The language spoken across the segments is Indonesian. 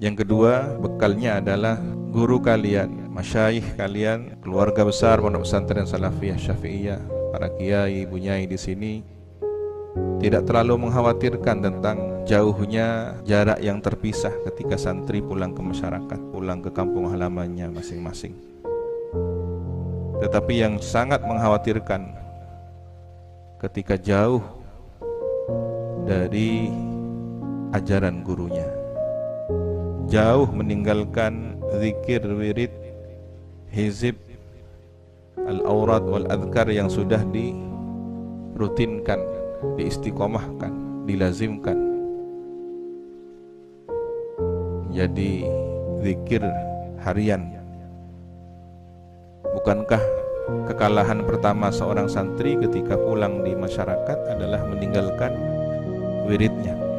Yang kedua, bekalnya adalah guru kalian, masyayikh kalian, keluarga besar pondok pesantren Salafiyah Syafi'iyah, para kiai, bunyai di sini tidak terlalu mengkhawatirkan tentang jauhnya jarak yang terpisah ketika santri pulang ke masyarakat, pulang ke kampung halamannya masing-masing. Tetapi yang sangat mengkhawatirkan ketika jauh dari ajaran gurunya. Jauh meninggalkan zikir wirid, hizib, al-aurat wal adhkar yang sudah dirutinkan, diistiqomahkan, dilazimkan. Jadi zikir harian Bukankah kekalahan pertama seorang santri ketika pulang di masyarakat adalah meninggalkan wiridnya?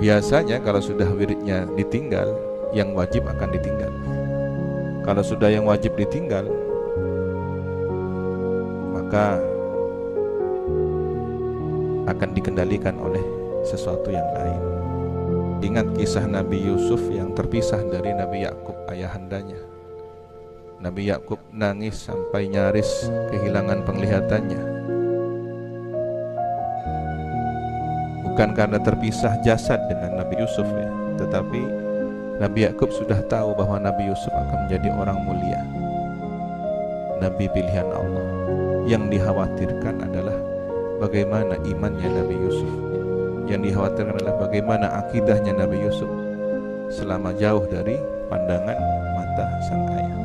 Biasanya kalau sudah wiridnya ditinggal, yang wajib akan ditinggal. Kalau sudah yang wajib ditinggal, maka akan dikendalikan oleh sesuatu yang lain. Ingat kisah Nabi Yusuf yang terpisah dari Nabi Yakub ayahandanya. Nabi Yakub nangis sampai nyaris kehilangan penglihatannya. Bukan karena terpisah jasad dengan Nabi Yusuf ya, tetapi Nabi Yakub sudah tahu bahwa Nabi Yusuf akan menjadi orang mulia. Nabi pilihan Allah. Yang dikhawatirkan adalah bagaimana imannya Nabi Yusuf. Yang dikhawatirkan adalah bagaimana akidahnya Nabi Yusuf selama jauh dari pandangan mata sang ayah.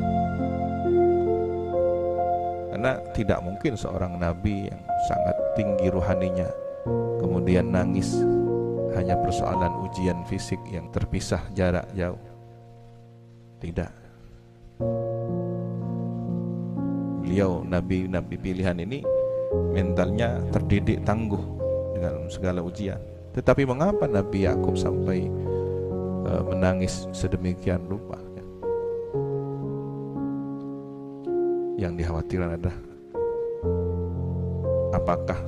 Karena tidak mungkin seorang nabi yang sangat tinggi ruhaninya kemudian nangis hanya persoalan ujian fisik yang terpisah jarak jauh. Tidak. Beliau nabi-nabi pilihan ini mentalnya terdidik tangguh dengan segala ujian. Tetapi mengapa Nabi Yakub sampai uh, menangis sedemikian rupa? yang dikhawatirkan adalah apakah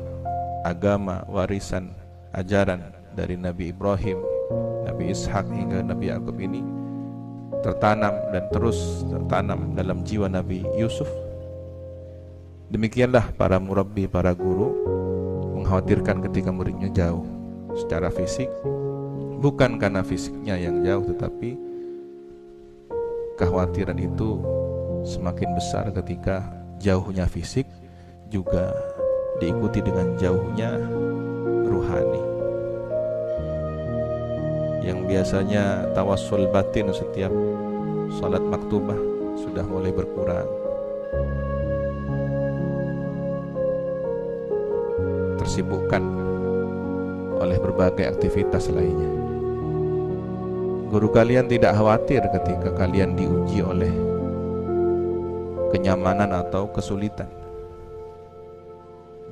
agama warisan ajaran dari Nabi Ibrahim, Nabi Ishak hingga Nabi Yakub ini tertanam dan terus tertanam dalam jiwa Nabi Yusuf. Demikianlah para murabbi, para guru mengkhawatirkan ketika muridnya jauh secara fisik bukan karena fisiknya yang jauh tetapi kekhawatiran itu semakin besar ketika jauhnya fisik juga diikuti dengan jauhnya ruhani. Yang biasanya tawassul batin setiap salat maktubah sudah mulai berkurang. Tersibukkan oleh berbagai aktivitas lainnya. Guru kalian tidak khawatir ketika kalian diuji oleh kenyamanan atau kesulitan?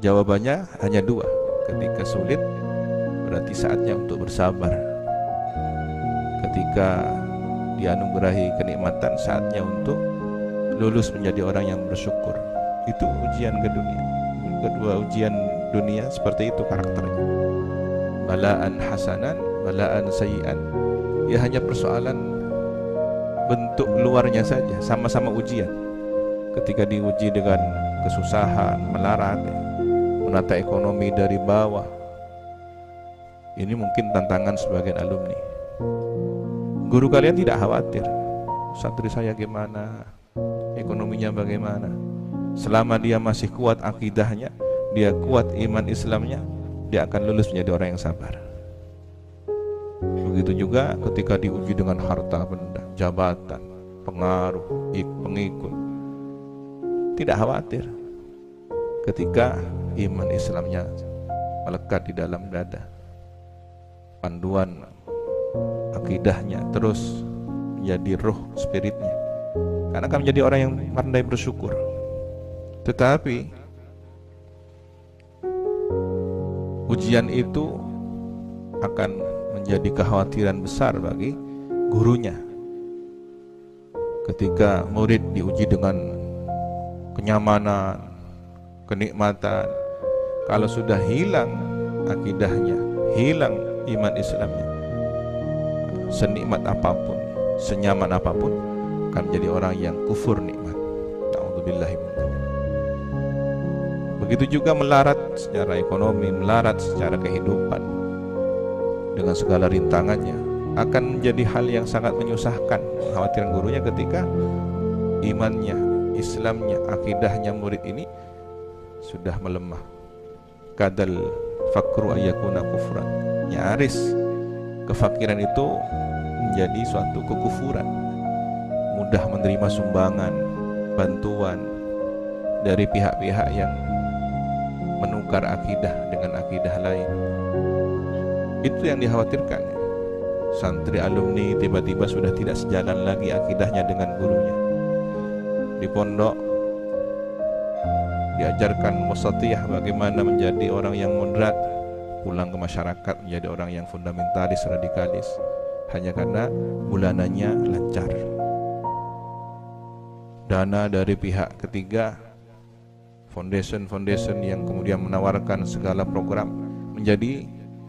Jawabannya hanya dua. Ketika sulit, berarti saatnya untuk bersabar. Ketika dianugerahi kenikmatan, saatnya untuk lulus menjadi orang yang bersyukur. Itu ujian ke dunia. Kedua ujian dunia seperti itu karakternya. Balaan hasanan, balaan sayian. Ya hanya persoalan bentuk luarnya saja, sama-sama ujian ketika diuji dengan kesusahan, melarat, menata ekonomi dari bawah. Ini mungkin tantangan sebagian alumni. Guru kalian tidak khawatir, santri saya gimana, ekonominya bagaimana. Selama dia masih kuat akidahnya, dia kuat iman Islamnya, dia akan lulus menjadi orang yang sabar. Begitu juga ketika diuji dengan harta benda, jabatan, pengaruh, pengikut, tidak khawatir ketika iman Islamnya melekat di dalam dada. Panduan akidahnya terus menjadi roh spiritnya. Karena akan menjadi orang yang pandai bersyukur. Tetapi ujian itu akan menjadi kekhawatiran besar bagi gurunya. Ketika murid diuji dengan kenyamanan, kenikmatan. Kalau sudah hilang akidahnya, hilang iman Islamnya, senikmat apa pun, senyaman apa pun akan menjadi orang yang kufur nikmat. Begitu juga melarat secara ekonomi, melarat secara kehidupan dengan segala rintangannya akan menjadi hal yang sangat menyusahkan, khawatiran gurunya ketika imannya, Islamnya, akidahnya murid ini sudah melemah. Kadal fakru ayakuna kufran. Nyaris kefakiran itu menjadi suatu kekufuran. Mudah menerima sumbangan, bantuan dari pihak-pihak yang menukar akidah dengan akidah lain. Itu yang dikhawatirkan. Santri alumni tiba-tiba sudah tidak sejalan lagi akidahnya dengan gurunya. Di pondok diajarkan wasatiyah bagaimana menjadi orang yang moderat pulang ke masyarakat menjadi orang yang fundamentalis radikalis. Hanya karena bulanannya lancar. Dana dari pihak ketiga foundation-foundation yang kemudian menawarkan segala program menjadi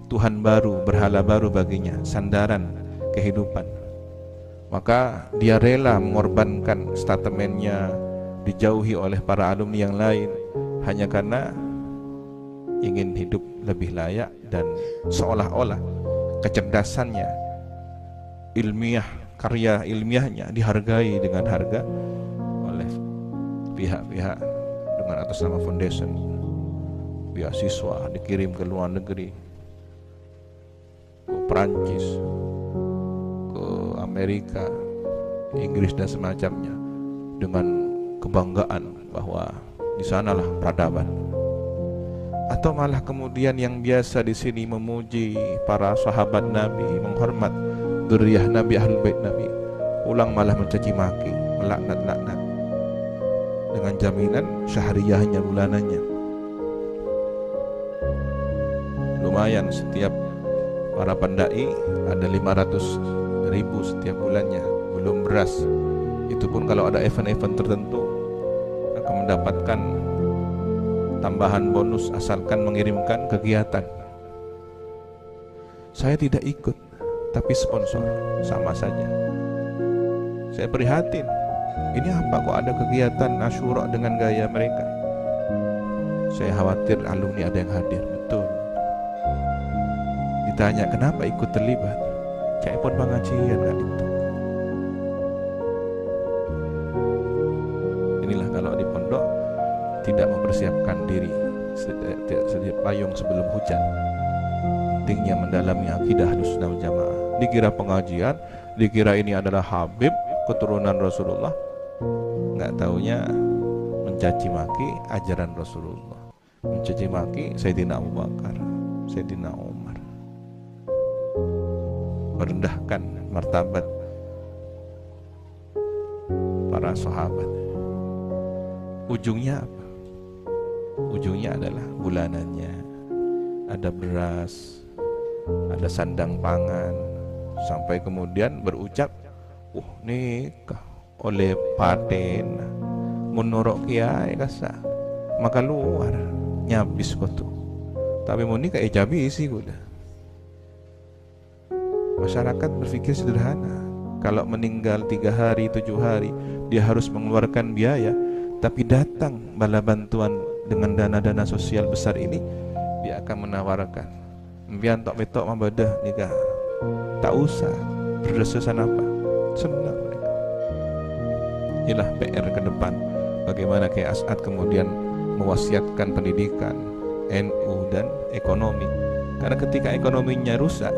Tuhan baru, berhala baru baginya, sandaran kehidupan. Maka dia rela mengorbankan statementnya, dijauhi oleh para alumni yang lain hanya karena ingin hidup lebih layak dan seolah-olah kecerdasannya ilmiah karya ilmiahnya dihargai dengan harga oleh pihak-pihak dengan atas nama foundation. Beasiswa dikirim ke luar negeri ke Perancis ke Amerika Inggris dan semacamnya dengan kebanggaan bahwa di sanalah peradaban. Atau malah kemudian yang biasa di sini memuji para sahabat Nabi, menghormat duriyah Nabi Ahlul Bait Nabi, ulang malah mencaci maki, melaknat-laknat dengan jaminan syahriyahnya bulanannya. Lumayan setiap para pendai ada 500 ribu setiap bulannya, belum beras. Itu pun kalau ada event-event tertentu mendapatkan tambahan bonus asalkan mengirimkan kegiatan. Saya tidak ikut, tapi sponsor sama saja. Saya prihatin. Ini apa kok ada kegiatan Asyura dengan gaya mereka? Saya khawatir alumni ada yang hadir, betul. Ditanya kenapa ikut terlibat? Saya pun pengajian kali itu. Tidak mempersiapkan diri setiap payung sebelum hujan. Pentingnya mendalami akidah sunnah jamaah. Dikira pengajian dikira ini adalah Habib keturunan Rasulullah. Nggak taunya mencaci maki ajaran Rasulullah. Mencaci maki Sayyidina Abu Bakar Sayyidina Umar. Merendahkan martabat para sahabat. Ujungnya apa ujungnya adalah bulanannya. Ada beras ada sandang pangan. Sampai kemudian berucap wah nikah oleh paten. Menurut kiai kasa maka luar nyabis kau tuh. Tapi mau nikah eh sih udah masyarakat berpikir sederhana. Kalau meninggal tiga hari tujuh hari dia harus mengeluarkan biaya tapi datang bala bantuan dengan dana-dana sosial besar ini dia akan menawarkan. Mbian tok betok mabadah nikah tak usah. Berdasarkan apa? Senang mereka. Inilah PR ke depan. Bagaimana kayak As'ad kemudian mewasiatkan pendidikan NU dan ekonomi. Karena ketika ekonominya rusak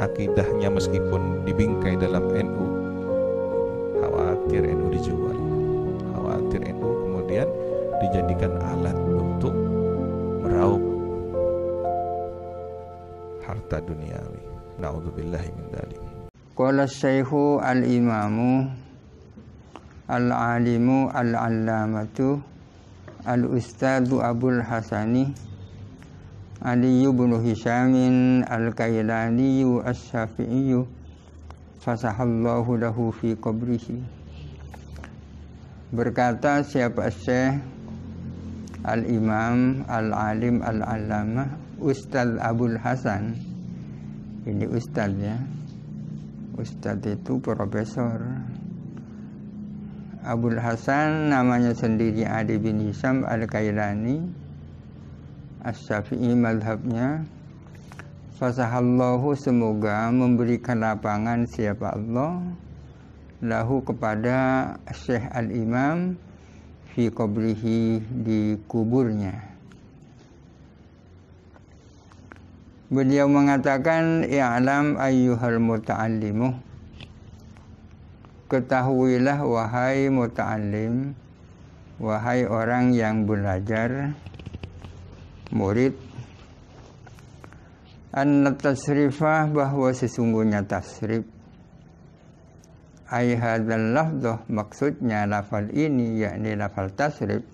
akidahnya meskipun dibingkai dalam NU khawatir NU dijual duniawi. Nauzubillahi min dzalik. Qala Syekhu al-Imamu al-Alimu al-Allamatu al-Ustadzu Abul Hasani Ali bin Hishamin al-Kailani as-Syafi'i fasahallahu lahu fi qabrihi berkata siapa Syekh Al-Imam Al-Alim Al-Allamah Ustaz Abul Hasan ini Ustaz ya. Ustadz itu profesor. Abul Hasan namanya sendiri Adi bin Hisam Al-Kailani. As-Syafi'i madhabnya. Fasahallahu semoga memberikan lapangan siapa Allah Lahu kepada Syekh Al-Imam Fi qabrihi di kuburnya Beliau mengatakan I'lam ayyuhal muta'allimuh Ketahuilah wahai muta'alim Wahai orang yang belajar Murid an tasrifah bahwa sesungguhnya tasrif. Ay hadzal maksudnya lafal ini yakni lafal tasrif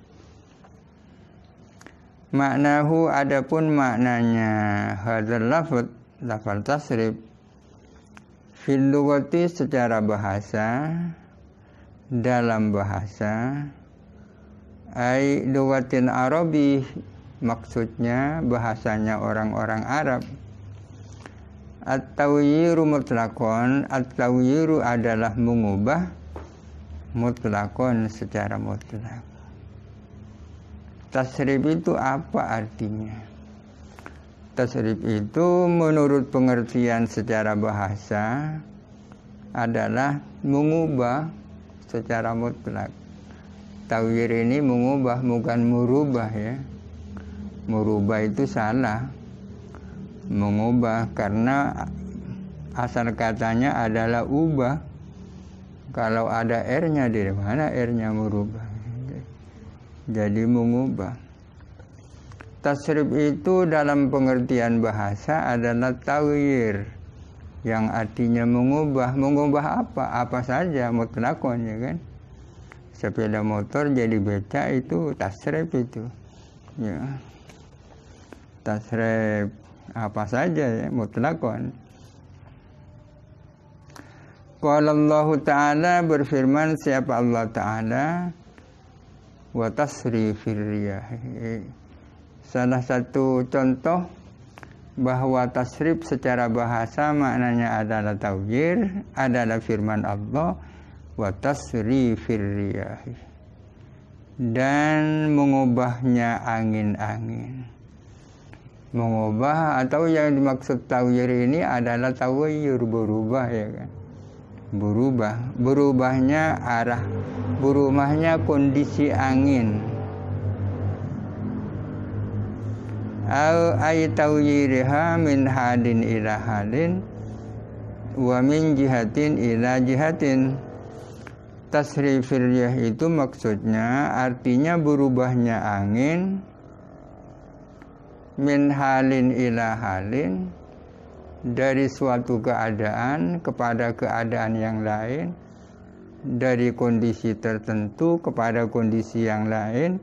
Maknahu adapun maknanya. Hadzal lafad lafal tasrif. Fil secara bahasa dalam bahasa. Ai lugatin Arabi maksudnya bahasanya orang-orang Arab. At-tawyiru mutlakon At-tawyiru adalah mengubah Mutlakon secara mutlak Tasrif itu apa artinya? tasrif itu menurut pengertian secara bahasa adalah mengubah secara mutlak. Tawir ini mengubah bukan merubah ya. Merubah itu salah. Mengubah karena asal katanya adalah ubah. Kalau ada R-nya di mana R-nya merubah. Jadi mengubah. Tasrif itu dalam pengertian bahasa adalah tawir yang artinya mengubah. Mengubah apa? Apa saja mutlakon ya kan. Sepeda motor jadi beca itu tasrif itu. Ya. Tasrif apa saja ya mutlakon. Kalau Allah Ta'ala berfirman siapa Allah Ta'ala wa tasrifir riyah Salah satu contoh bahwa tasrif secara bahasa maknanya adalah tawjir adalah firman Allah wa tasrifir riyahi dan mengubahnya angin-angin. Mengubah atau yang dimaksud tawjir ini adalah tawjir berubah ya kan berubah. Berubahnya arah berubahnya kondisi angin. Au ay tawyiriha min hadin ila hadin wa min jihatin ila jihatin. Tasrifir riyah itu maksudnya artinya berubahnya angin min halin ila halin dari suatu keadaan kepada keadaan yang lain dari kondisi tertentu kepada kondisi yang lain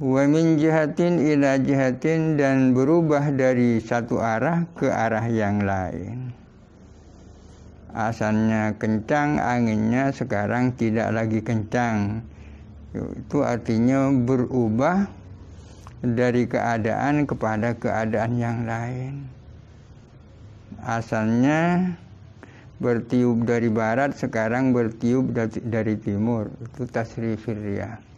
wa min jihatin ila jihatin dan berubah dari satu arah ke arah yang lain. Asalnya kencang, anginnya sekarang tidak lagi kencang. Itu artinya berubah dari keadaan kepada keadaan yang lain. Asalnya bertiup dari barat, sekarang bertiup dari timur. Itu tasrifir riyah.